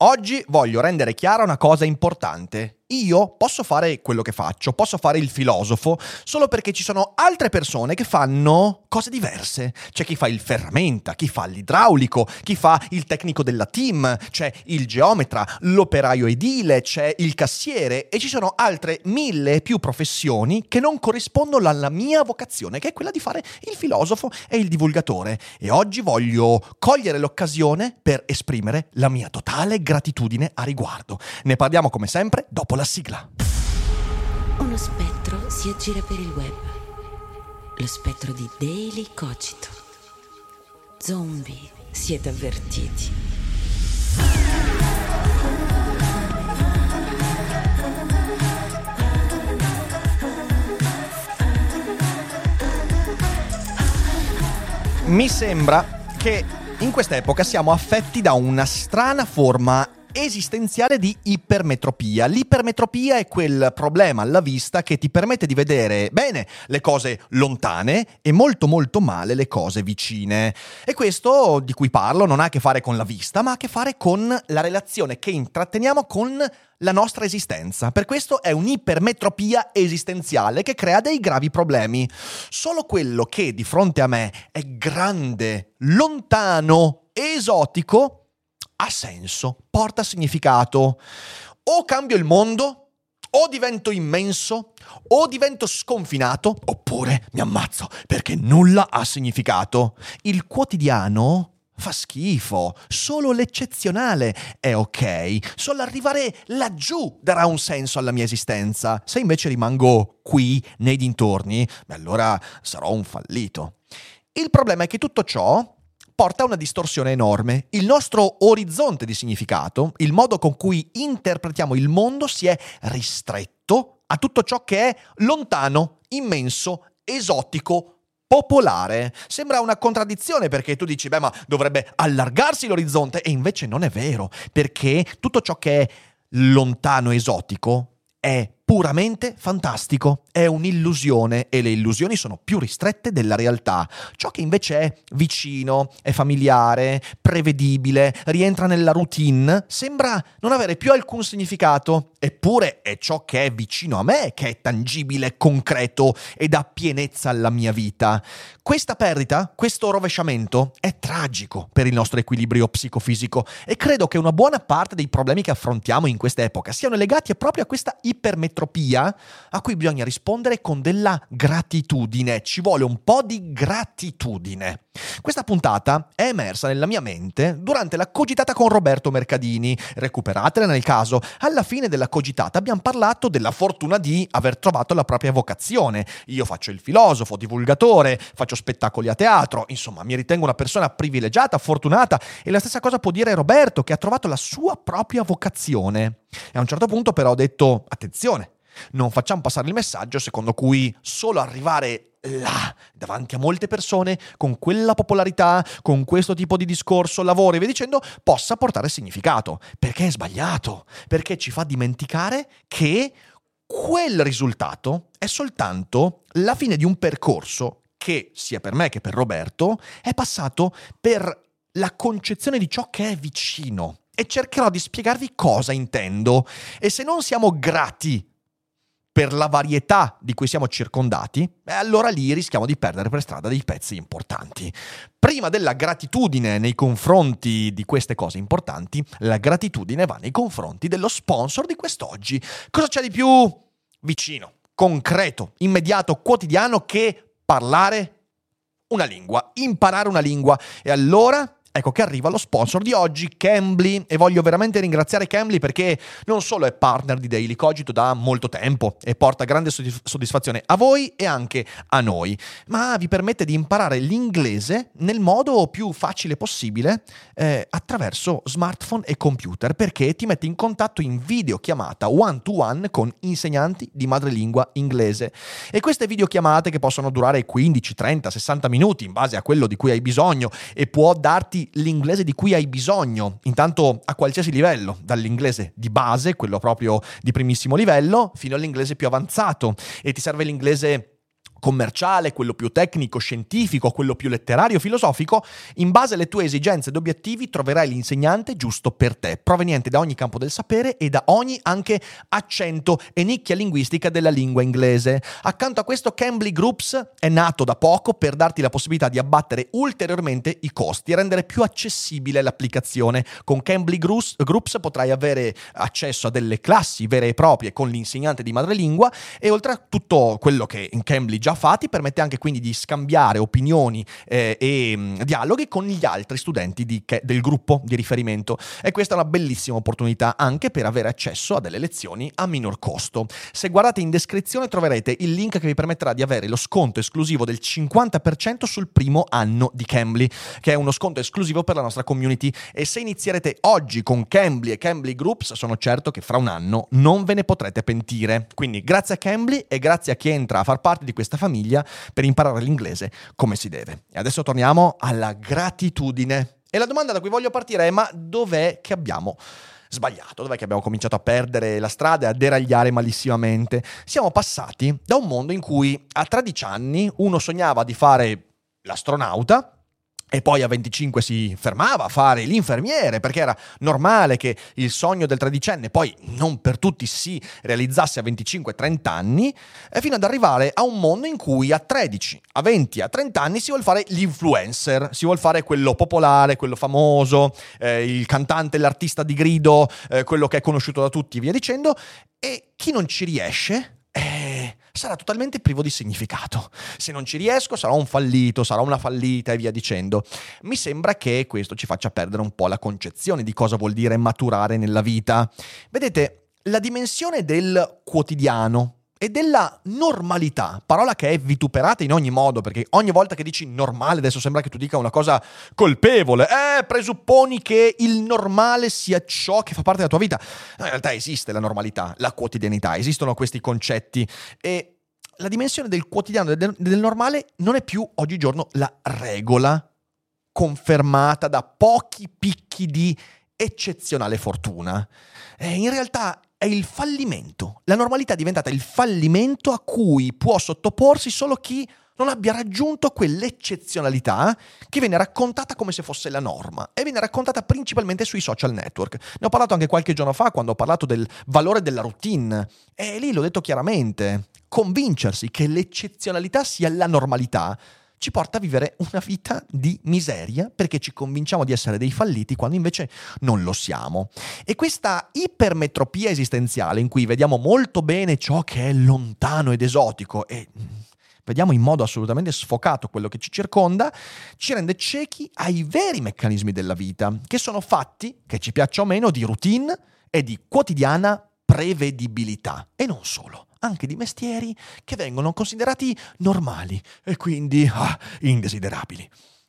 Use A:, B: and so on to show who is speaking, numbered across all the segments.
A: Oggi voglio rendere chiara una cosa importante. Io posso fare quello che faccio, posso fare il filosofo, solo perché ci sono altre persone che fanno cose diverse. C'è chi fa il ferramenta, chi fa l'idraulico, chi fa il tecnico della team, c'è il geometra, l'operaio edile, c'è il cassiere e ci sono altre mille e più professioni che non corrispondono alla mia vocazione, che è quella di fare il filosofo e il divulgatore. E oggi voglio cogliere l'occasione per esprimere la mia totale gratitudine a riguardo. Ne parliamo come sempre dopo la sigla.
B: Uno spettro si aggira per il web. Lo spettro di Daily Cogito. Zombie, siete avvertiti.
A: Mi sembra che in quest'epoca siamo affetti da una strana forma esistenziale di ipermetropia. L'ipermetropia è quel problema alla vista che ti permette di vedere bene le cose lontane e molto molto male le cose vicine. E questo di cui parlo non ha a che fare con la vista, ma ha a che fare con la relazione che intratteniamo con la nostra esistenza. Per questo è un'ipermetropia esistenziale che crea dei gravi problemi. Solo quello che di fronte a me è grande, lontano, esotico, ha senso, porta significato. O cambio il mondo, o divento immenso, o divento sconfinato, oppure mi ammazzo perché nulla ha significato. Il quotidiano fa schifo, solo l'eccezionale è ok, solo arrivare laggiù darà un senso alla mia esistenza. Se invece rimango qui, nei dintorni, beh, allora sarò un fallito. Il problema è che tutto ciò porta a una distorsione enorme. Il nostro orizzonte di significato, il modo con cui interpretiamo il mondo si è ristretto a tutto ciò che è lontano, immenso, esotico, popolare. Sembra una contraddizione perché tu dici, beh, ma dovrebbe allargarsi l'orizzonte e invece non è vero, perché tutto ciò che è lontano, esotico, è puramente fantastico, è un'illusione e le illusioni sono più ristrette della realtà. Ciò che invece è vicino, è familiare, prevedibile, rientra nella routine, sembra non avere più alcun significato, eppure è ciò che è vicino a me, che è tangibile, concreto e dà pienezza alla mia vita. Questa perdita, questo rovesciamento è tragico per il nostro equilibrio psicofisico e credo che una buona parte dei problemi che affrontiamo in questa epoca siano legati proprio a questa ipermetropia entropia a cui bisogna rispondere con della gratitudine. Ci vuole un po' di gratitudine. Questa puntata è emersa nella mia mente durante la cogitata con Roberto Mercadini. Recuperatela nel caso. Alla fine della cogitata abbiamo parlato della fortuna di aver trovato la propria vocazione. Io faccio il filosofo, divulgatore, faccio spettacoli a teatro, insomma mi ritengo una persona privilegiata, fortunata e la stessa cosa può dire Roberto che ha trovato la sua propria vocazione. E a un certo punto però ho detto attenzione, non facciamo passare il messaggio secondo cui solo arrivare là, davanti a molte persone, con quella popolarità, con questo tipo di discorso, lavoro e via dicendo, possa portare significato. Perché è sbagliato, perché ci fa dimenticare che quel risultato è soltanto la fine di un percorso che, sia per me che per Roberto, è passato per la concezione di ciò che è vicino. E cercherò di spiegarvi cosa intendo. E se non siamo grati per la varietà di cui siamo circondati, beh, allora lì rischiamo di perdere per strada dei pezzi importanti. Prima della gratitudine nei confronti di queste cose importanti, la gratitudine va nei confronti dello sponsor di quest'oggi. Cosa c'è di più vicino, concreto, immediato, quotidiano che parlare una lingua, imparare una lingua? E allora ecco che arriva lo sponsor di oggi, Cambly, e voglio veramente ringraziare Cambly perché non solo è partner di Daily Cogito da molto tempo e porta grande soddisfazione a voi e anche a noi, ma vi permette di imparare l'inglese nel modo più facile possibile eh, attraverso smartphone e computer perché ti mette in contatto in videochiamata one to one con insegnanti di madrelingua inglese. E queste videochiamate che possono durare 15, 30, 60 minuti in base a quello di cui hai bisogno e può darti l'inglese di cui hai bisogno, intanto a qualsiasi livello, dall'inglese di base, quello proprio di primissimo livello, fino all'inglese più avanzato. E ti serve l'inglese commerciale, quello più tecnico, scientifico, quello più letterario, filosofico, in base alle tue esigenze ed obiettivi troverai l'insegnante giusto per te, proveniente da ogni campo del sapere e da ogni anche accento e nicchia linguistica della lingua inglese. Accanto a questo Cambly Groups è nato da poco per darti la possibilità di abbattere ulteriormente i costi e rendere più accessibile l'applicazione. Con Cambly Groups, potrai avere accesso a delle classi vere e proprie con l'insegnante di madrelingua e oltre a tutto quello che in Cambly già già fatti, permette anche quindi di scambiare opinioni eh, e mh, mm, dialoghi con gli altri studenti di, che, del gruppo di riferimento e questa è una bellissima opportunità anche per avere accesso a delle lezioni a minor costo. Se guardate in descrizione troverete il link che vi permetterà di avere lo sconto esclusivo del 50% sul primo anno di Cambly, che è uno sconto esclusivo per la nostra community e se inizierete oggi con Cambly e Cambly Groups sono certo che fra un anno non ve ne potrete pentire. Quindi grazie a Cambly e grazie a chi entra a far parte di questa famiglia per imparare l'inglese come si deve. E adesso torniamo alla gratitudine. E la domanda da cui voglio partire è: ma dov'è che abbiamo sbagliato? Dov'è che abbiamo cominciato a perdere la strada e a deragliare malissimamente? Siamo passati da un mondo in cui a 13 anni uno sognava di fare l'astronauta e poi a 25 si fermava a fare l'infermiere perché era normale che il sogno del tredicenne poi non per tutti si realizzasse a 25-30 anni, fino ad arrivare a un mondo in cui a 13, a 20, a 30 anni si vuole fare l'influencer, si vuole fare quello popolare, quello famoso, eh, il cantante, l'artista di grido, eh, quello che è conosciuto da tutti, via dicendo, e chi non ci riesce sarà totalmente privo di significato. Se non ci riesco sarò un fallito, sarò una fallita e via dicendo. Mi sembra che questo ci faccia perdere un po' la concezione di cosa vuol dire maturare nella vita. Vedete, la dimensione del quotidiano, e della normalità, parola che è vituperata in ogni modo, perché ogni volta che dici normale adesso sembra che tu dica una cosa colpevole, eh, presupponi che il normale sia ciò che fa parte della tua vita. No, in realtà esiste la normalità, la quotidianità, esistono questi concetti e la dimensione del quotidiano, del, del normale, non è più oggigiorno la regola confermata da pochi picchi di eccezionale fortuna. Eh, in realtà è il fallimento. La normalità è diventata il fallimento a cui può sottoporsi solo chi non abbia raggiunto quell'eccezionalità che viene raccontata come se fosse la norma e viene raccontata principalmente sui social network. Ne ho parlato anche qualche giorno fa quando ho parlato del valore della routine e lì l'ho detto chiaramente, convincersi che l'eccezionalità sia la normalità ci porta a vivere una vita di miseria perché ci convinciamo di essere dei falliti quando invece non lo siamo. E questa ipermetropia esistenziale in cui vediamo molto bene ciò che è lontano ed esotico e mm, vediamo in modo assolutamente sfocato quello che ci circonda, ci rende ciechi ai veri meccanismi della vita, che sono fatti, che ci piaccia o meno, di routine e di quotidiana prevedibilità. E non solo anche di mestieri che vengono considerati normali e quindi ah, indesiderabili.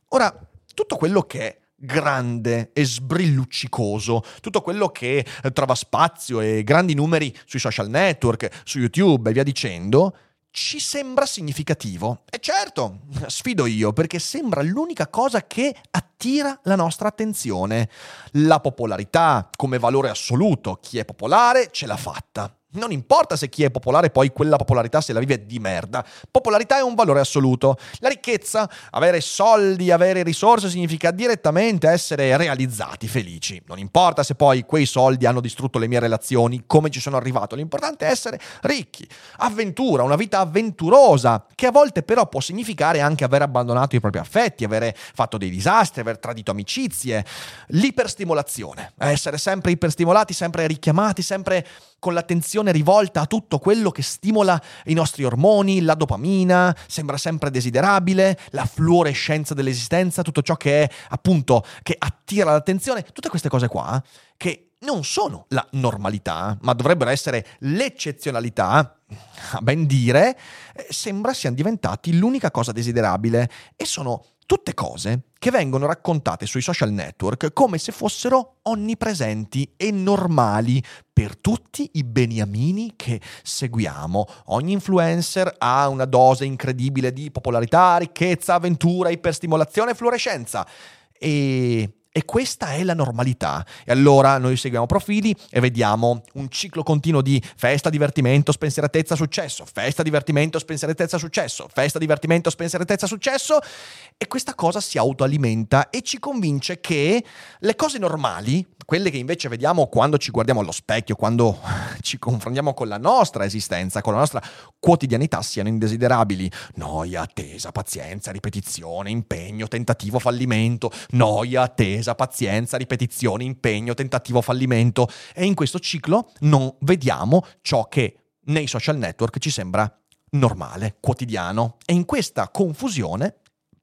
A: Ora, tutto quello che è grande e sbrilluccicoso, tutto quello che eh, trova spazio e grandi numeri sui social network, su YouTube e via dicendo, ci sembra significativo. E certo, sfido io, perché sembra l'unica cosa che attira la nostra attenzione. La popolarità come valore assoluto, chi è popolare ce l'ha fatta. Non importa se chi è popolare poi quella popolarità se la vive di merda. Popolarità è un valore assoluto. La ricchezza, avere soldi, avere risorse significa direttamente essere realizzati, felici. Non importa se poi quei soldi hanno distrutto le mie relazioni, come ci sono arrivato. L'importante è essere ricchi. Avventura, una vita avventurosa, che a volte però può significare anche aver abbandonato i propri affetti, avere fatto dei disastri, aver tradito amicizie. L'iperstimolazione, essere sempre iperstimolati, sempre richiamati, sempre con l'attenzione attenzione rivolta a tutto quello che stimola i nostri ormoni, la dopamina, sembra sempre desiderabile, la fluorescenza dell'esistenza, tutto ciò che è appunto che attira l'attenzione, tutte queste cose qua che non sono la normalità, ma dovrebbero essere l'eccezionalità, a ben dire, eh, sembra siano diventati l'unica cosa desiderabile. E sono tutte cose che vengono raccontate sui social network come se fossero onnipresenti e normali per tutti i beniamini che seguiamo. Ogni influencer ha una dose incredibile di popolarità, ricchezza, avventura, iperstimolazione e fluorescenza. E e questa è la normalità. E allora noi seguiamo profili e vediamo un ciclo continuo di festa, divertimento, spensieratezza, successo, festa, divertimento, spensieratezza, successo, festa, divertimento, spensieratezza, successo. E questa cosa si autoalimenta e ci convince che le cose normali, quelle che invece vediamo quando ci guardiamo allo specchio, quando ci confrontiamo con la nostra esistenza, con la nostra quotidianità, siano indesiderabili. Noia, attesa, pazienza, ripetizione, impegno, tentativo, fallimento, noia, attesa pazienza, ripetizione, impegno, tentativo, fallimento. E in questo ciclo non vediamo ciò che nei social network ci sembra normale, quotidiano. E in questa confusione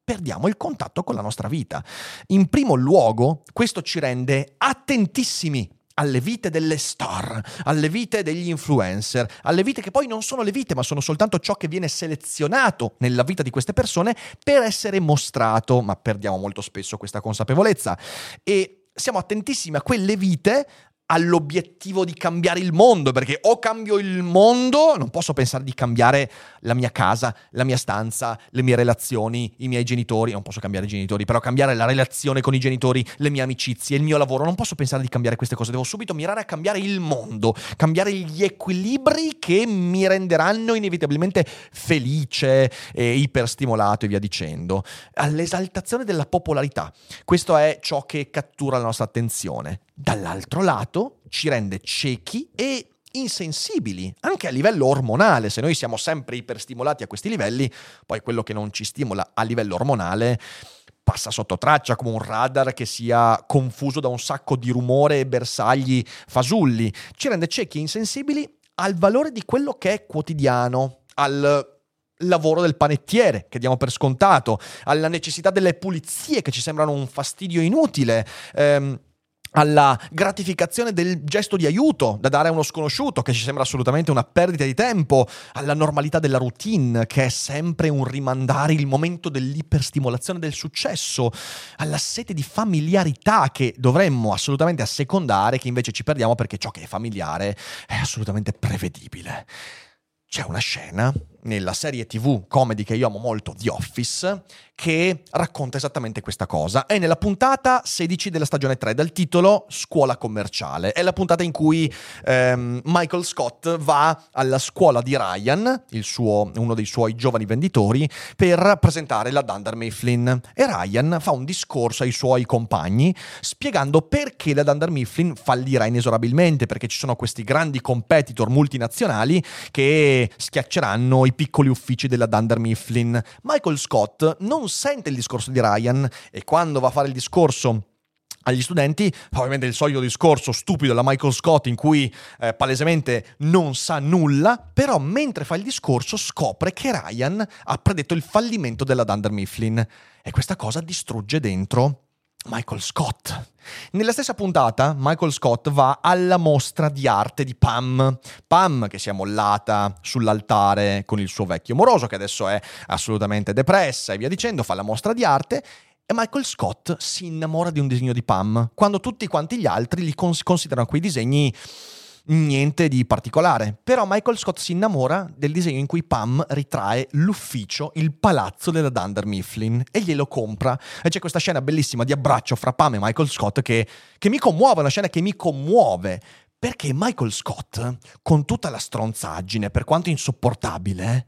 A: perdiamo il contatto con la nostra vita. In primo luogo, questo ci rende attentissimi alle vite delle star, alle vite degli influencer, alle vite che poi non sono le vite, ma sono soltanto ciò che viene selezionato nella vita di queste persone per essere mostrato, ma perdiamo molto spesso questa consapevolezza. E siamo attentissimi a quelle vite all'obiettivo di cambiare il mondo, perché o cambio il mondo, non posso pensare di cambiare la mia casa, la mia stanza, le mie relazioni, i miei genitori, non posso cambiare i genitori, però cambiare la relazione con i genitori, le mie amicizie, il mio lavoro, non posso pensare di cambiare queste cose, devo subito mirare a cambiare il mondo, cambiare gli equilibri che mi renderanno inevitabilmente felice e iperstimolato e via dicendo. All'esaltazione della popolarità, questo è ciò che cattura la nostra attenzione dall'altro lato ci rende ciechi e insensibili, anche a livello ormonale. Se noi siamo sempre iperstimolati a questi livelli, poi quello che non ci stimola a livello ormonale passa sotto traccia come un radar che sia confuso da un sacco di rumore e bersagli fasulli. Ci rende ciechi e insensibili al valore di quello che è quotidiano, al lavoro del panettiere che diamo per scontato, alla necessità delle pulizie che ci sembrano un fastidio inutile. Ehm, alla gratificazione del gesto di aiuto da dare a uno sconosciuto, che ci sembra assolutamente una perdita di tempo, alla normalità della routine, che è sempre un rimandare il momento dell'iperstimolazione del successo, alla sete di familiarità che dovremmo assolutamente assecondare, che invece ci perdiamo perché ciò che è familiare è assolutamente prevedibile. C'è una scena nella serie TV comedy che io amo molto, The Office, che racconta esattamente questa cosa. È nella puntata 16 della stagione 3 dal titolo Scuola commerciale. È la puntata in cui ehm, Michael Scott va alla scuola di Ryan, suo, uno dei suoi giovani venditori, per presentare la Dunder Mifflin. E Ryan fa un discorso ai suoi compagni spiegando perché la Dunder Mifflin fallirà inesorabilmente, perché ci sono questi grandi competitor multinazionali che schiacceranno i piccoli uffici della Dunder Mifflin. Michael Scott non sente il discorso di Ryan e quando va a fare il discorso agli studenti, ovviamente il solito discorso stupido della Michael Scott in cui eh, palesemente non sa nulla, però mentre fa il discorso scopre che Ryan ha predetto il fallimento della Dunder Mifflin e questa cosa distrugge dentro Michael Scott. Nella stessa puntata, Michael Scott va alla mostra di arte di Pam. Pam, che si è mollata sull'altare con il suo vecchio moroso, che adesso è assolutamente depressa e via dicendo, fa la mostra di arte. E Michael Scott si innamora di un disegno di Pam, quando tutti quanti gli altri li cons- considerano quei disegni niente di particolare. Però Michael Scott si innamora del disegno in cui Pam ritrae l'ufficio, il palazzo della Dunder Mifflin e glielo compra. E c'è questa scena bellissima di abbraccio fra Pam e Michael Scott che, che mi commuove, una scena che mi commuove. Perché Michael Scott, con tutta la stronzaggine, per quanto insopportabile,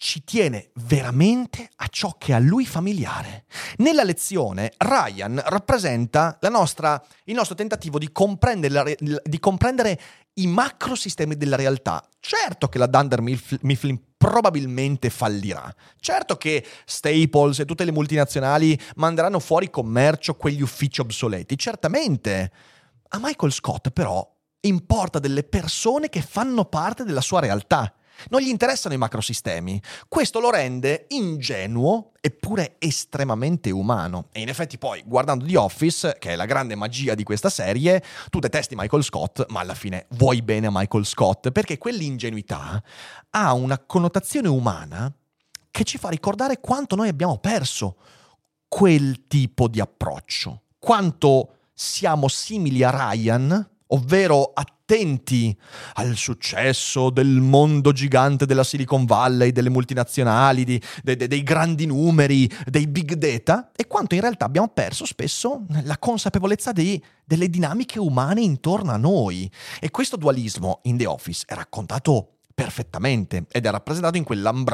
A: ci tiene veramente a ciò che è a lui familiare. Nella lezione Ryan rappresenta nostra, il nostro tentativo di comprendere, la, di comprendere i macrosistemi della realtà. Certo che la Dunder Mifflin probabilmente fallirà. Certo che Staples e tutte le multinazionali manderanno fuori commercio quegli uffici obsoleti. Certamente. A Michael Scott però importa delle persone che fanno parte della sua realtà. Non gli interessano i macrosistemi. Questo lo rende ingenuo eppure estremamente umano. E in effetti poi, guardando The Office, che è la grande magia di questa serie, tu detesti Michael Scott, ma alla fine vuoi bene a Michael Scott, perché quell'ingenuità ha una connotazione umana che ci fa ricordare quanto noi abbiamo perso quel tipo di approccio, quanto siamo simili a Ryan, ovvero attenti al successo del mondo gigante della Silicon Valley, delle multinazionali, di, de, de, dei grandi numeri, dei big data, e quanto in realtà abbiamo perso spesso la consapevolezza di, delle dinamiche umane intorno a noi. E questo dualismo in The Office è raccontato perfettamente ed è rappresentato in,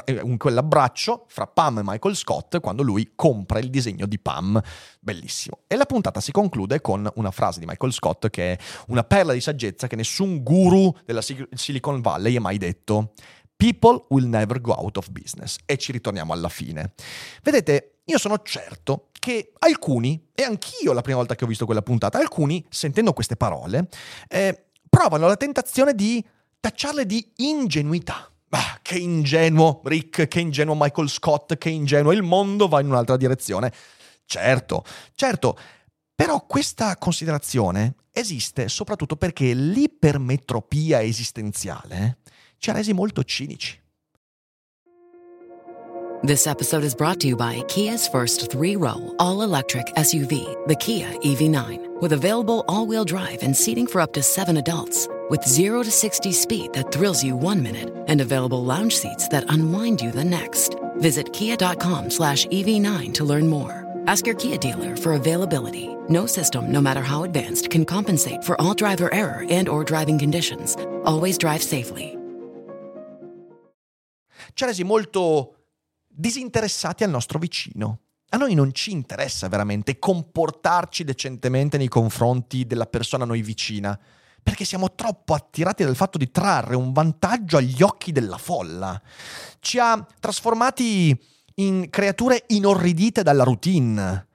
A: eh, in, quell'abbraccio fra Pam e Michael Scott quando lui compra il disegno di Pam. Bellissimo. E la puntata si conclude con una frase di Michael Scott che è una perla di saggezza che nessun guru della Silicon Valley ha mai detto. People will never go out of business. E ci ritorniamo alla fine. Vedete, io sono certo che alcuni, e anch'io la prima volta che ho visto quella puntata, alcuni, sentendo queste parole, eh, provano la tentazione di tacciarle di ingenuità. Ah, che ingenuo Rick, che ingenuo Michael Scott, che ingenuo il mondo va in un'altra direzione. Certo, certo, però questa considerazione esiste soprattutto perché l'ipermetropia esistenziale ci ha resi molto cinici.
C: This episode is brought to you by Kia's first three-row all-electric SUV, the Kia EV9, with available all-wheel drive and seating for up to seven adults. With 0 to 60 speed that thrills you one minute and available lounge seats that unwind you the next. Visit kia.com slash EV9 to learn more. Ask your Kia dealer for availability. No system, no matter how advanced, can compensate for all driver error and or driving conditions. Always drive safely.
A: Ci resi molto disinteressati al nostro vicino. A noi non ci interessa veramente comportarci decentemente nei confronti della persona a noi vicina perché siamo troppo attirati dal fatto di trarre un vantaggio agli occhi della folla. Ci ha trasformati in creature inorridite dalla routine.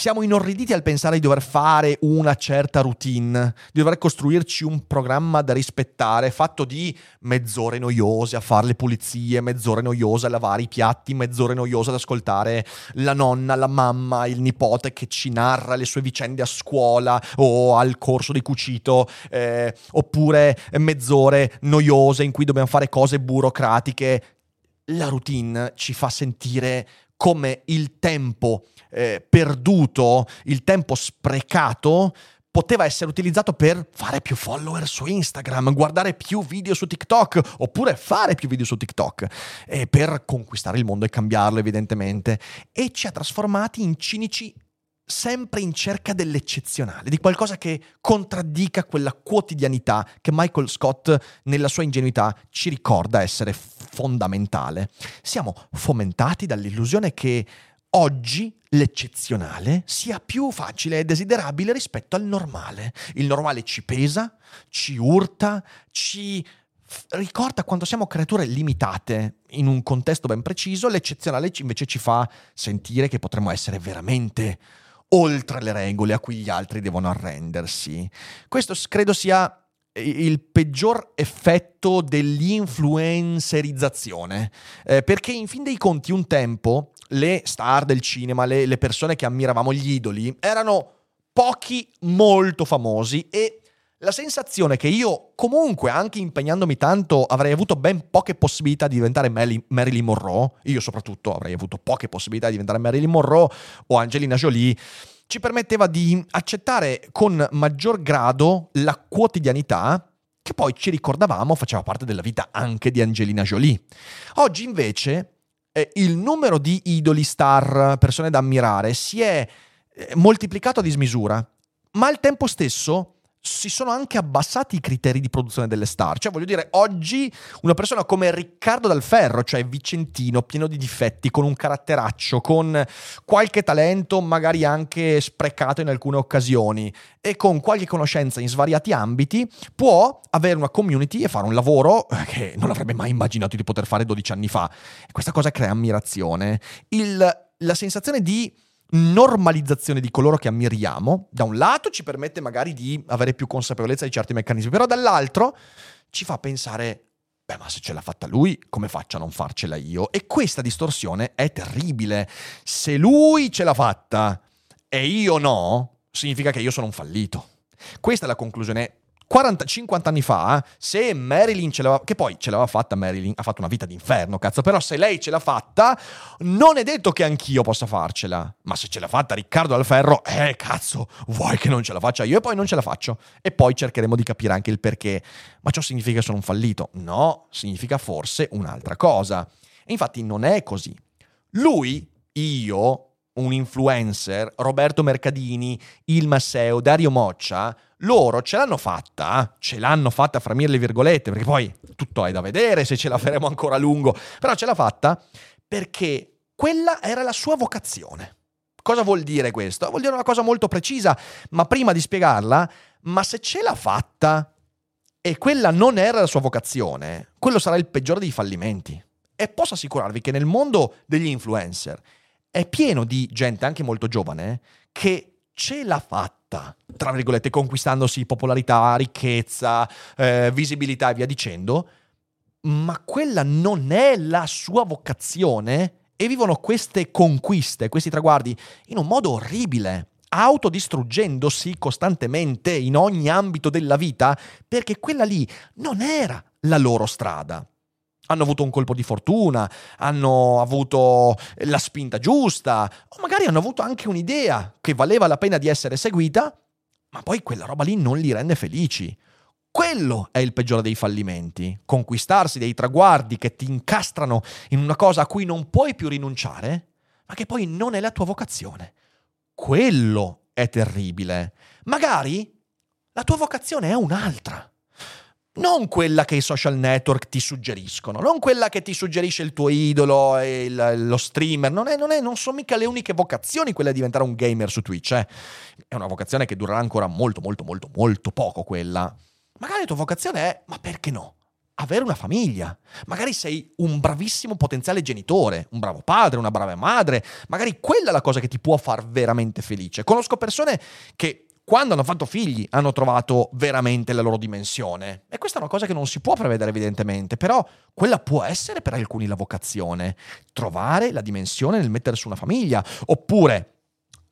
A: Siamo inorriditi al pensare di dover fare una certa routine, di dover costruirci un programma da rispettare, fatto di mezz'ore noiose a fare le pulizie, mezz'ore noiose a lavare i piatti, mezz'ore noiose ad ascoltare la nonna, la mamma, il nipote che ci narra le sue vicende a scuola o al corso di cucito, eh, oppure mezz'ore noiose in cui dobbiamo fare cose burocratiche. La routine ci fa sentire come il tempo eh, perduto, il tempo sprecato, poteva essere utilizzato per fare più follower su Instagram, guardare più video su TikTok, oppure fare più video su TikTok, e per conquistare il mondo e cambiarlo evidentemente. E ci ha trasformati in cinici sempre in cerca dell'eccezionale, di qualcosa che contraddica quella quotidianità che Michael Scott nella sua ingenuità ci ricorda essere fondamentale. Siamo fomentati dall'illusione che oggi l'eccezionale sia più facile e desiderabile rispetto al normale. Il normale ci pesa, ci urta, ci ricorda quando siamo creature limitate in un contesto ben preciso, l'eccezionale invece ci fa sentire che potremmo essere veramente oltre le regole a cui gli altri devono arrendersi. Questo credo sia il peggior effetto dell'influencerizzazione, eh, perché in fin dei conti un tempo le star del cinema, le, le persone che ammiravamo, gli idoli, erano pochi molto famosi e la sensazione che io comunque, anche impegnandomi tanto, avrei avuto ben poche possibilità di diventare Marilyn Monroe, io soprattutto avrei avuto poche possibilità di diventare Marilyn Monroe o Angelina Jolie, ci permetteva di accettare con maggior grado la quotidianità che poi ci ricordavamo faceva parte della vita anche di Angelina Jolie. Oggi invece eh, il numero di idoli, star, persone da ammirare si è eh, moltiplicato a dismisura, ma al tempo stesso si sono anche abbassati i criteri di produzione delle star. Cioè, voglio dire, oggi una persona come Riccardo Dal Ferro, cioè Vicentino, pieno di difetti, con un caratteraccio, con qualche talento, magari anche sprecato in alcune occasioni, e con qualche conoscenza in svariati ambiti, può avere una community e fare un lavoro eh, che non avrebbe mai immaginato di poter fare 12 anni fa. E questa cosa crea ammirazione. Il, la sensazione di normalizzazione di coloro che ammiriamo, da un lato ci permette magari di avere più consapevolezza di certi meccanismi, però dall'altro ci fa pensare, beh ma se ce l'ha fatta lui, come faccio a non farcela io? E questa distorsione è terribile. Se lui ce l'ha fatta e io no, significa che io sono un fallito. Questa è la conclusione 40, 50 anni fa, se Marilyn ce l'aveva, che poi ce l'aveva fatta Marilyn, ha fatto una vita d'inferno, cazzo, però se lei ce l'ha fatta, non è detto che anch'io possa farcela, ma se ce l'ha fatta Riccardo Alferro, eh, cazzo, vuoi che non ce la faccia io e poi non ce la faccio. E poi cercheremo di capire anche il perché. Ma ciò significa che sono un fallito? No, significa forse un'altra cosa. E infatti non è così. Lui, io, un influencer, Roberto Mercadini, Il Masseo, Dario Moccia, loro ce l'hanno fatta, ce l'hanno fatta fra mille virgolette, perché poi tutto è da vedere se ce la faremo ancora a lungo, però ce l'ha fatta perché quella era la sua vocazione. Cosa vuol dire questo? Vuol dire una cosa molto precisa, ma prima di spiegarla, ma se ce l'ha fatta e quella non era la sua vocazione, quello sarà il peggiore dei fallimenti. E posso assicurarvi che nel mondo degli influencer è pieno di gente, anche molto giovane, che ce l'ha fatta, tra virgolette, conquistandosi popolarità, ricchezza, eh, visibilità e via dicendo, ma quella non è la sua vocazione e vivono queste conquiste, questi traguardi in un modo orribile, autodistruggendosi costantemente in ogni ambito della vita perché quella lì non era la loro strada hanno avuto un colpo di fortuna, hanno avuto la spinta giusta, o magari hanno avuto anche un'idea che valeva la pena di essere seguita, ma poi quella roba lì non li rende felici. Quello è il peggiore dei fallimenti, conquistarsi dei traguardi che ti incastrano in una cosa a cui non puoi più rinunciare, ma che poi non è la tua vocazione. Quello è terribile. Magari la tua vocazione è un'altra non quella che i social network ti suggeriscono, non quella che ti suggerisce il tuo idolo e il, lo streamer, non, è, non, è, non, sono mica le uniche vocazioni quelle di diventare un gamer su Twitch, eh. è una vocazione che durerà ancora molto, molto, molto, molto poco quella. Magari la tua vocazione è, ma perché no? Avere una famiglia. Magari sei un bravissimo potenziale genitore, un bravo padre, una brava madre. Magari quella è la cosa che ti può far veramente felice. Conosco persone che quando hanno fatto figli hanno trovato veramente la loro dimensione. E questa è una cosa che non si può prevedere evidentemente, però quella può essere per alcuni la vocazione, trovare la dimensione nel mettere su una famiglia, oppure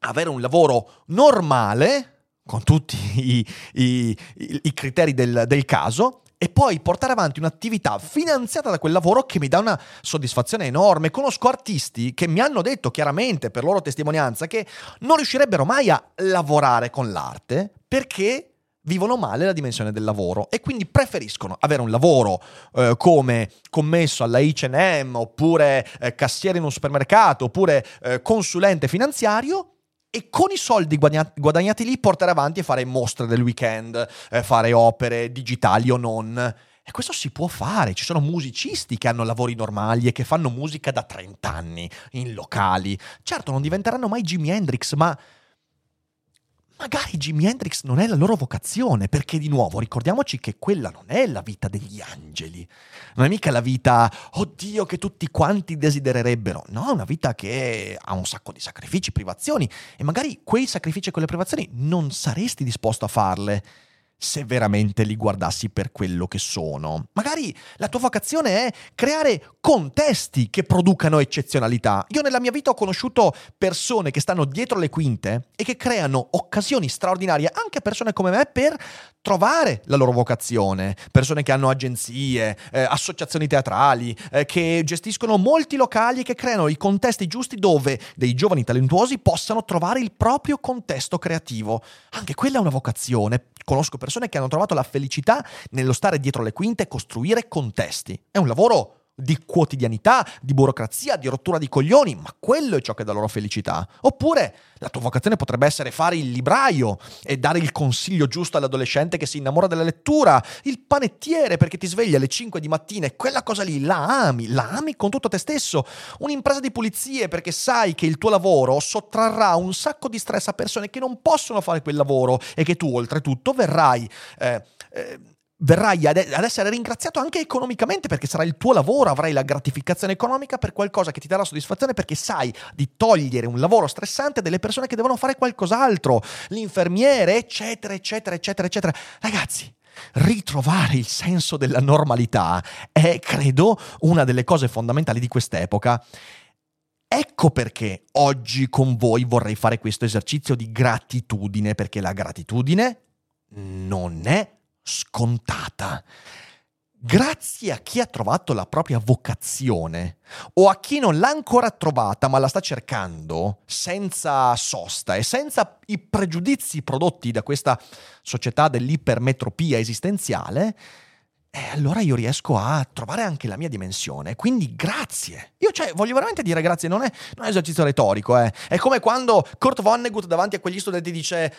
A: avere un lavoro normale, con tutti i, i, i criteri del, del caso, e poi portare avanti un'attività finanziata da quel lavoro che mi dà una soddisfazione enorme. Conosco artisti che mi hanno detto chiaramente per loro testimonianza che non riuscirebbero mai a lavorare con l'arte perché vivono male la dimensione del lavoro e quindi preferiscono avere un lavoro eh, come commesso alla H&M oppure eh, cassiere in un supermercato oppure eh, consulente finanziario e con i soldi guadagnati lì portare avanti e fare mostre del weekend, eh, fare opere digitali o non. E questo si può fare, ci sono musicisti che hanno lavori normali e che fanno musica da 30 anni in locali. Certo, non diventeranno mai Jimi Hendrix, ma magari Jimi Hendrix non è la loro vocazione, perché di nuovo ricordiamoci che quella non è la vita degli angeli, non è mica la vita, oddio, che tutti quanti desidererebbero, no, è una vita che ha un sacco di sacrifici, privazioni, e magari quei sacrifici e quelle privazioni non saresti disposto a farle se veramente li guardassi per quello che sono. Magari la tua vocazione è creare contesti che producano eccezionalità. Io nella mia vita ho conosciuto persone che stanno dietro le quinte e che creano occasioni straordinarie anche a persone come me per trovare la loro vocazione. Persone che hanno agenzie, eh, associazioni teatrali, eh, che gestiscono molti locali e che creano i contesti giusti dove dei giovani talentuosi possano trovare il proprio contesto creativo. Anche quella è una vocazione. Conosco persone che hanno trovato la felicità nello stare dietro le quinte e costruire contesti. È un lavoro di quotidianità, di burocrazia, di rottura di coglioni, ma quello è ciò che dà loro felicità. Oppure la tua vocazione potrebbe essere fare il libraio e dare il consiglio giusto all'adolescente che si innamora della lettura, il panettiere perché ti svegli alle 5 di mattina e quella cosa lì la ami, la ami con tutto te stesso, un'impresa di pulizie perché sai che il tuo lavoro sottrarrà un sacco di stress a persone che non possono fare quel lavoro e che tu oltretutto verrai... Eh, eh, verrai ad, essere ringraziato anche economicamente perché sarà il tuo lavoro, avrai la gratificazione economica per qualcosa che ti darà soddisfazione perché sai di togliere un lavoro stressante delle persone che devono fare qualcos'altro, l'infermiere, eccetera, eccetera, eccetera, eccetera. Ragazzi, ritrovare il senso della normalità è, credo, una delle cose fondamentali di quest'epoca. Ecco perché oggi con voi vorrei fare questo esercizio di gratitudine, perché la gratitudine non è scontata. Grazie a chi ha trovato la propria vocazione o a chi non l'ha ancora trovata ma la sta cercando senza sosta e senza i pregiudizi prodotti da questa società dell'ipermetropia esistenziale, eh, allora io riesco a trovare anche la mia dimensione. Quindi grazie. Io cioè, voglio veramente dire grazie, non è, è esercizio retorico. Eh. È come quando Kurt Vonnegut davanti a quegli studenti dice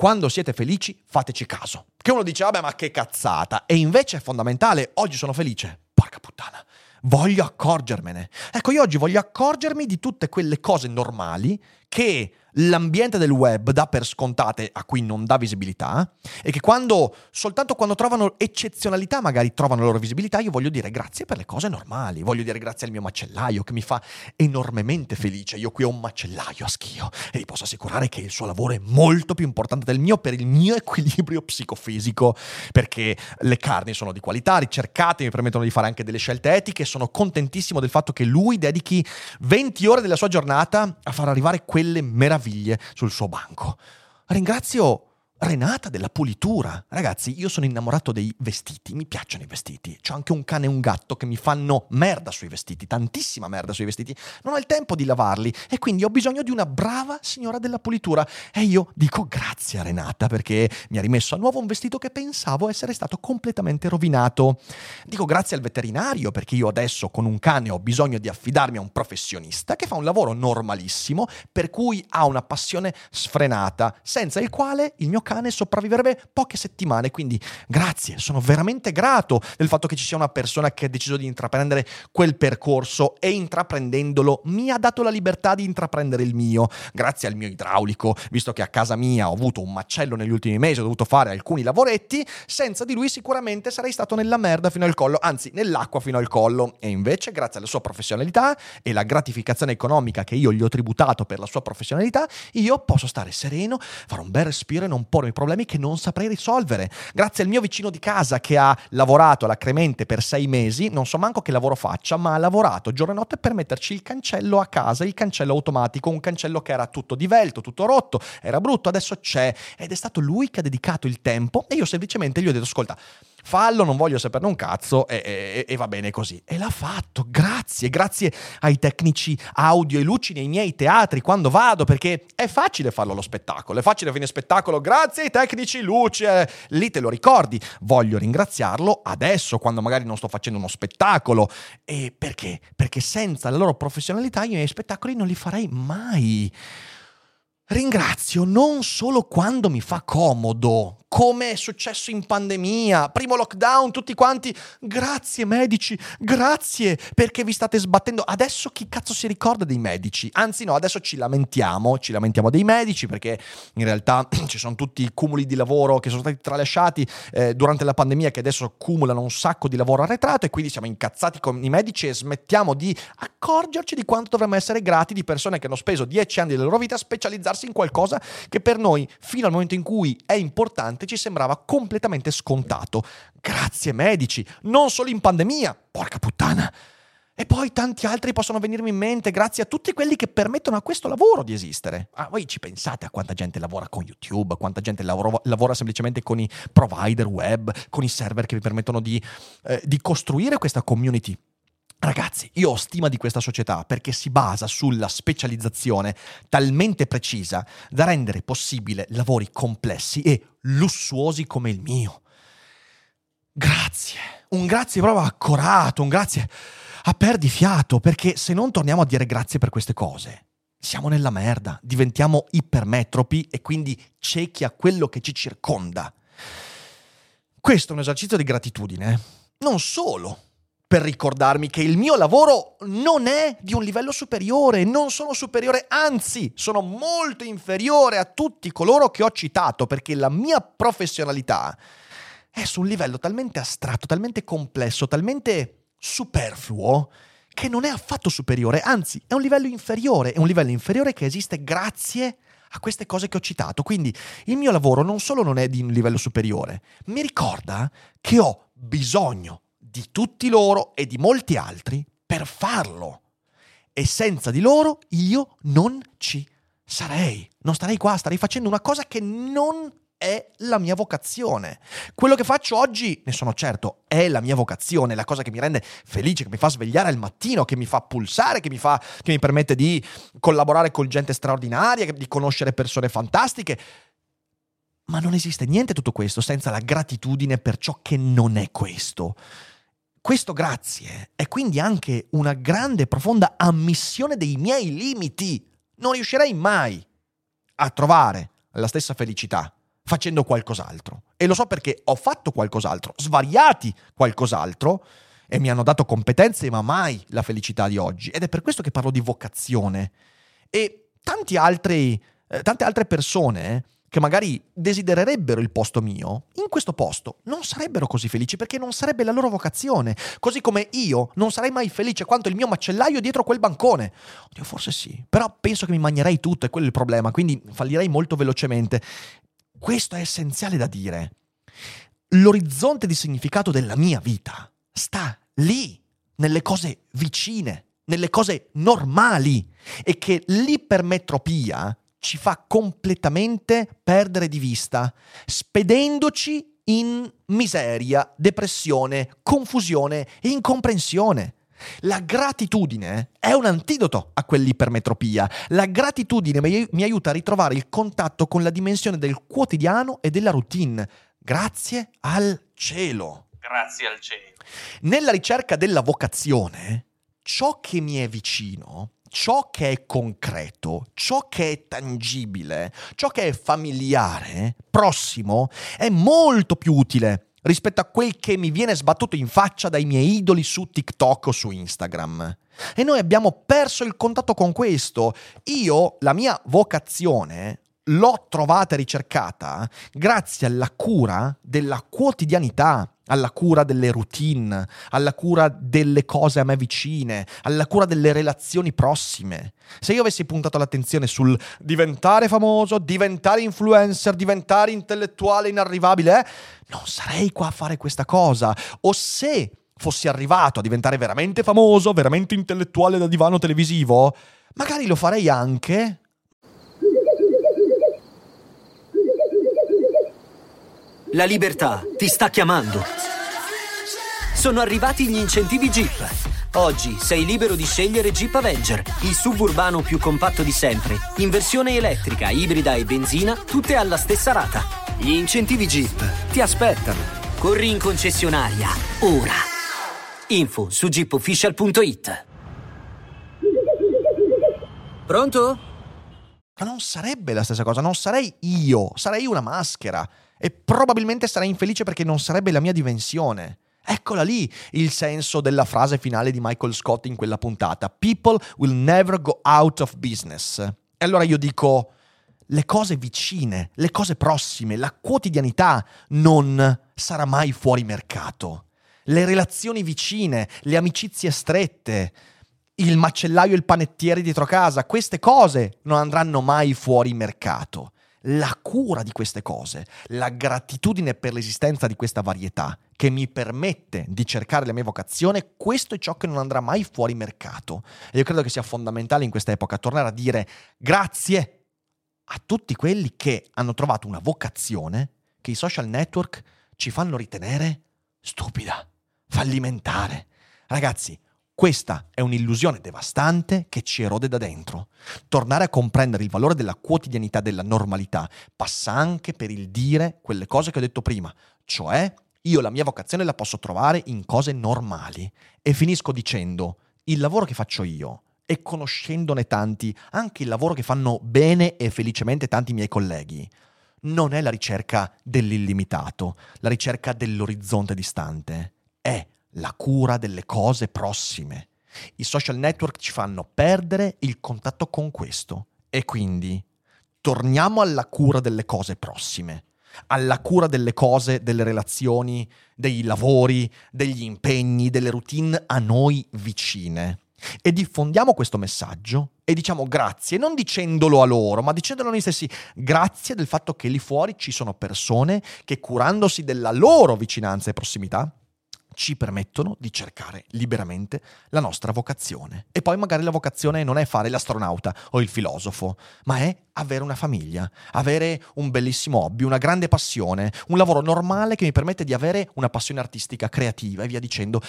A: quando siete felici, fateci caso. Che uno dice, vabbè, ma che cazzata. E invece è fondamentale. Oggi sono felice. Porca puttana. Voglio accorgermene. Ecco, io oggi voglio accorgermi di tutte quelle cose normali che l'ambiente del web dà per scontate a cui non dà visibilità e che quando, soltanto quando trovano eccezionalità magari trovano la loro visibilità, io voglio dire grazie per le cose normali, voglio dire grazie al mio macellaio che mi fa enormemente felice, io qui ho un macellaio a schio e vi posso assicurare che il suo lavoro è molto più importante del mio per il mio equilibrio psicofisico, perché le carni sono di qualità, ricercate, mi permettono di fare anche delle scelte etiche, sono contentissimo del fatto che lui dedichi 20 ore della sua giornata a far arrivare quelle meraviglie sul suo banco. Ringrazio Renata della pulitura. Ragazzi, io sono innamorato dei vestiti, mi piacciono i vestiti. C'ho anche un cane e un gatto che mi fanno merda sui vestiti, tantissima merda sui vestiti. Non ho il tempo di lavarli e quindi ho bisogno di una brava signora della pulitura. E io dico grazie a Renata perché mi ha rimesso a nuovo un vestito che pensavo essere stato completamente rovinato. Dico grazie al veterinario perché io adesso con un cane ho bisogno di affidarmi a un professionista che fa un lavoro normalissimo per cui ha una passione sfrenata, senza il quale il mio cane cane sopravviverebbe poche settimane. Quindi grazie, sono veramente grato del fatto che ci sia una persona che ha deciso di intraprendere quel percorso e intraprendendolo mi ha dato la libertà di intraprendere il mio. Grazie al mio idraulico, visto che a casa mia ho avuto un macello negli ultimi mesi, ho dovuto fare alcuni lavoretti, senza di lui sicuramente sarei stato nella merda fino al collo, anzi nell'acqua fino al collo. E invece, grazie alla sua professionalità e la gratificazione economica che io gli ho tributato per la sua professionalità, io posso stare sereno, fare un bel respiro e non porre pormi problemi che non saprei risolvere. Grazie al mio vicino di casa che ha lavorato alla Cremente per sei mesi, non so manco che lavoro faccia, ma ha lavorato giorno e notte per metterci il cancello a casa, il cancello automatico, un cancello che era tutto divelto, tutto rotto, era brutto, adesso c'è ed è stato lui che ha dedicato il tempo e io semplicemente gli ho detto ascolta, fallo, non voglio saperne un cazzo e, e, e, va bene così. E l'ha fatto, grazie, grazie ai tecnici audio e luci nei miei teatri quando vado, perché è facile farlo allo spettacolo, è facile fine spettacolo, grazie ai tecnici luci, eh, lì te lo ricordi. Voglio ringraziarlo adesso, quando magari non sto facendo uno spettacolo. E perché? Perché senza la loro professionalità io i miei spettacoli non li farei mai. Ringrazio non solo quando mi fa comodo, come è successo in pandemia, primo lockdown, tutti quanti, grazie medici, grazie perché vi state sbattendo. Adesso chi cazzo si ricorda dei medici? Anzi no, adesso ci lamentiamo, ci lamentiamo dei medici perché in realtà ci sono tutti i cumuli di lavoro che sono stati tralasciati eh, durante la pandemia che adesso cumulano un sacco di lavoro arretrato e quindi siamo incazzati con i medici e smettiamo di accorgerci di quanto dovremmo essere grati di persone che hanno speso dieci anni della loro vita a specializzarsi in qualcosa che per noi, fino al momento in cui è importante, ci sembrava completamente scontato. Grazie medici, non solo in pandemia, porca puttana. E poi tanti altri possono venirmi in mente grazie a tutti quelli che permettono a questo lavoro di esistere. Ah, voi ci pensate a quanta gente lavora con YouTube, quanta gente lavora, lavora semplicemente con i provider web, con i server che vi permettono di, eh, di costruire questa community. Ragazzi, io ho stima di questa società perché si basa sulla specializzazione talmente precisa da rendere possibile lavori complessi e lussuosi come il mio. Grazie, un grazie proprio accorato, un grazie a perdifiato, perché se non torniamo a dire grazie per queste cose, siamo nella merda, diventiamo ipermetropi e quindi ciechi a quello che ci circonda. Questo è un esercizio di gratitudine, non solo per ricordarmi che il mio lavoro non è di un livello superiore, non sono superiore, anzi sono molto inferiore a tutti coloro che ho citato perché la mia professionalità è su un livello talmente astratto, talmente complesso, talmente superfluo che non è affatto superiore, anzi è un livello inferiore, è un livello inferiore che esiste grazie a queste cose che ho citato. Quindi il mio lavoro non solo non è di un livello superiore, mi ricorda che ho bisogno di tutti loro e di molti altri per farlo. E senza di loro io non ci sarei, non starei qua, starei facendo una cosa che non è la mia vocazione. Quello che faccio oggi, ne sono certo, è la mia vocazione, la cosa che mi rende felice, che mi fa svegliare al mattino, che mi fa pulsare, che mi, fa, che mi permette di collaborare con gente straordinaria, di conoscere persone fantastiche. Ma non esiste niente tutto questo senza la gratitudine per ciò che non è questo. Questo grazie è quindi anche una grande e profonda ammissione dei miei limiti. Non riuscirei mai a trovare la stessa felicità facendo qualcos'altro. E lo so perché ho fatto qualcos'altro, svariati qualcos'altro, e mi hanno dato competenze, ma mai la felicità di oggi. Ed è per questo che parlo di vocazione. E tanti altri, eh, tante altre persone che magari desidererebbero il posto mio, in questo posto non sarebbero così felici perché non sarebbe la loro vocazione. Così come io non sarei mai felice quanto il mio macellaio dietro quel bancone. Oddio, forse sì, però penso che mi mangerei tutto, è quello il problema, quindi fallirei molto velocemente. Questo è essenziale da dire. L'orizzonte di significato della mia vita sta lì, nelle cose vicine, nelle cose normali e che l'ipermetropia ci fa completamente perdere di vista, spedendoci in miseria, depressione, confusione e incomprensione. La gratitudine è un antidoto a quell'ipermetropia. La gratitudine mi, aiuta a ritrovare il contatto con la dimensione del quotidiano e della routine. Grazie al cielo.
D: Grazie al cielo.
A: Nella ricerca della vocazione, ciò che mi è vicino, ciò che è concreto, ciò che è tangibile, ciò che è familiare, prossimo, è molto più utile rispetto a quel che mi viene sbattuto in faccia dai miei idoli su TikTok o su Instagram. E noi abbiamo perso il contatto con questo. Io, la mia vocazione, l'ho trovata e ricercata grazie alla cura della quotidianità, alla cura delle routine, alla cura delle cose a me vicine, alla cura delle relazioni prossime. Se io avessi puntato l'attenzione sul diventare famoso, diventare influencer, diventare intellettuale inarrivabile, eh, non sarei qua a fare questa cosa. O se fossi arrivato a diventare veramente famoso, veramente intellettuale da divano televisivo, magari lo farei anche
E: La libertà ti sta chiamando. Sono arrivati gli incentivi Jeep. Oggi sei libero di scegliere Jeep Avenger, il suburbano più compatto di sempre, in versione elettrica, ibrida e benzina, tutte alla stessa rata. Gli incentivi Jeep ti aspettano. Corri in concessionaria, ora. Info su jeepofficial.it. Pronto?
A: Ma non sarebbe la stessa cosa, non sarei io, sarei una maschera e probabilmente sarei infelice perché non sarebbe la mia dimensione. Eccola lì il senso della frase finale di Michael Scott in quella puntata. People will never go out of business. E allora io dico, le cose vicine, le cose prossime, la quotidianità non sarà mai fuori mercato. Le relazioni vicine, le amicizie strette, il macellaio e il panettiere dietro casa, queste cose non andranno mai fuori mercato la cura di queste cose, la gratitudine per l'esistenza di questa varietà che mi permette di cercare la mia vocazione, questo è ciò che non andrà mai fuori mercato. E io credo che sia fondamentale in questa epoca tornare a dire grazie a tutti quelli che hanno trovato una vocazione che i social network ci fanno ritenere stupida, fallimentare. Ragazzi, questa è un'illusione devastante che ci erode da dentro. Tornare a comprendere il valore della quotidianità, della normalità, passa anche per il dire quelle cose che ho detto prima, cioè io la mia vocazione la posso trovare in cose normali. E finisco dicendo, il lavoro che faccio io, e conoscendone tanti, anche il lavoro che fanno bene e felicemente tanti miei colleghi, non è la ricerca dell'illimitato, la ricerca dell'orizzonte distante, è la cura delle cose prossime. I social network ci fanno perdere il contatto con questo e quindi torniamo alla cura delle cose prossime. alla cura delle cose, delle relazioni, dei lavori, degli impegni, delle routine a noi vicine. E diffondiamo questo messaggio e diciamo grazie, non dicendolo a loro, ma dicendolo a noi stessi, grazie del fatto che lì fuori ci sono persone che curandosi della loro vicinanza e prossimità ci permettono di cercare liberamente la nostra vocazione. E poi magari la vocazione non è fare l'astronauta o il filosofo, ma è avere una famiglia, avere un bellissimo hobby, una grande passione, un lavoro normale che mi permette di avere una passione artistica, creativa e via dicendo.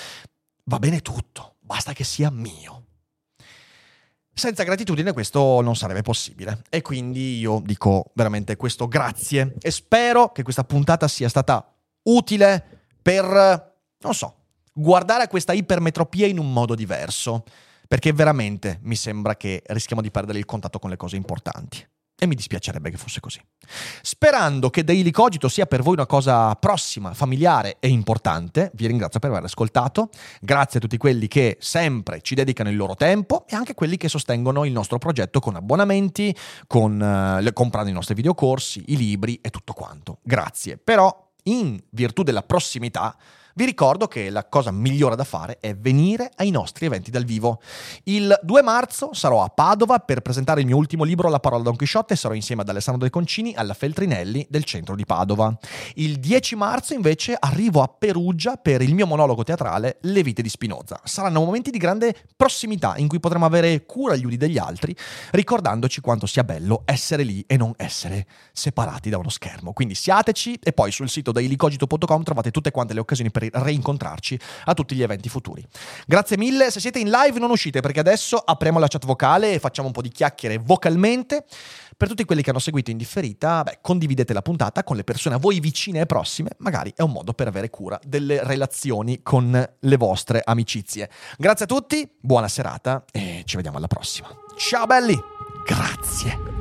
A: Va bene tutto, basta che sia mio. Senza gratitudine questo non sarebbe possibile e quindi io dico veramente questo grazie e spero che questa puntata sia stata utile per non so, guardare a questa ipermetropia in un modo diverso, perché veramente mi sembra che rischiamo di perdere il contatto con le cose importanti. E mi dispiacerebbe che fosse così. Sperando che Daily Cogito sia per voi una cosa prossima, familiare e importante, vi ringrazio per aver ascoltato. Grazie a tutti quelli che sempre ci dedicano il loro tempo e anche quelli che sostengono il nostro progetto con abbonamenti, con, eh, comprando i nostri videocorsi, i libri e tutto quanto. Grazie. Però, in virtù della prossimità, vi ricordo che la cosa migliore da fare è venire ai nostri eventi dal vivo. Il 2 marzo sarò a Padova per presentare il mio ultimo libro La parola Don Chisciotte e sarò insieme ad Alessandro De Concini alla Feltrinelli del centro di Padova. Il 10 marzo invece arrivo a Perugia per il mio monologo teatrale Le vite di Spinoza. Saranno momenti di grande prossimità in cui potremo avere cura gli uni degli altri, ricordandoci quanto sia bello essere lì e non essere separati da uno schermo. Quindi siateci e poi sul sito dailycogito.com trovate tutte quante le occasioni per per reincontrarci a tutti gli eventi futuri. Grazie mille, se siete in live non uscite perché adesso apriamo la chat vocale e facciamo un po' di chiacchiere vocalmente. Per tutti quelli che hanno seguito in differita, beh, condividete la puntata con le persone a voi vicine e prossime, magari è un modo per avere cura delle relazioni con le vostre amicizie. Grazie a tutti, buona serata e ci vediamo alla prossima. Ciao belli, grazie.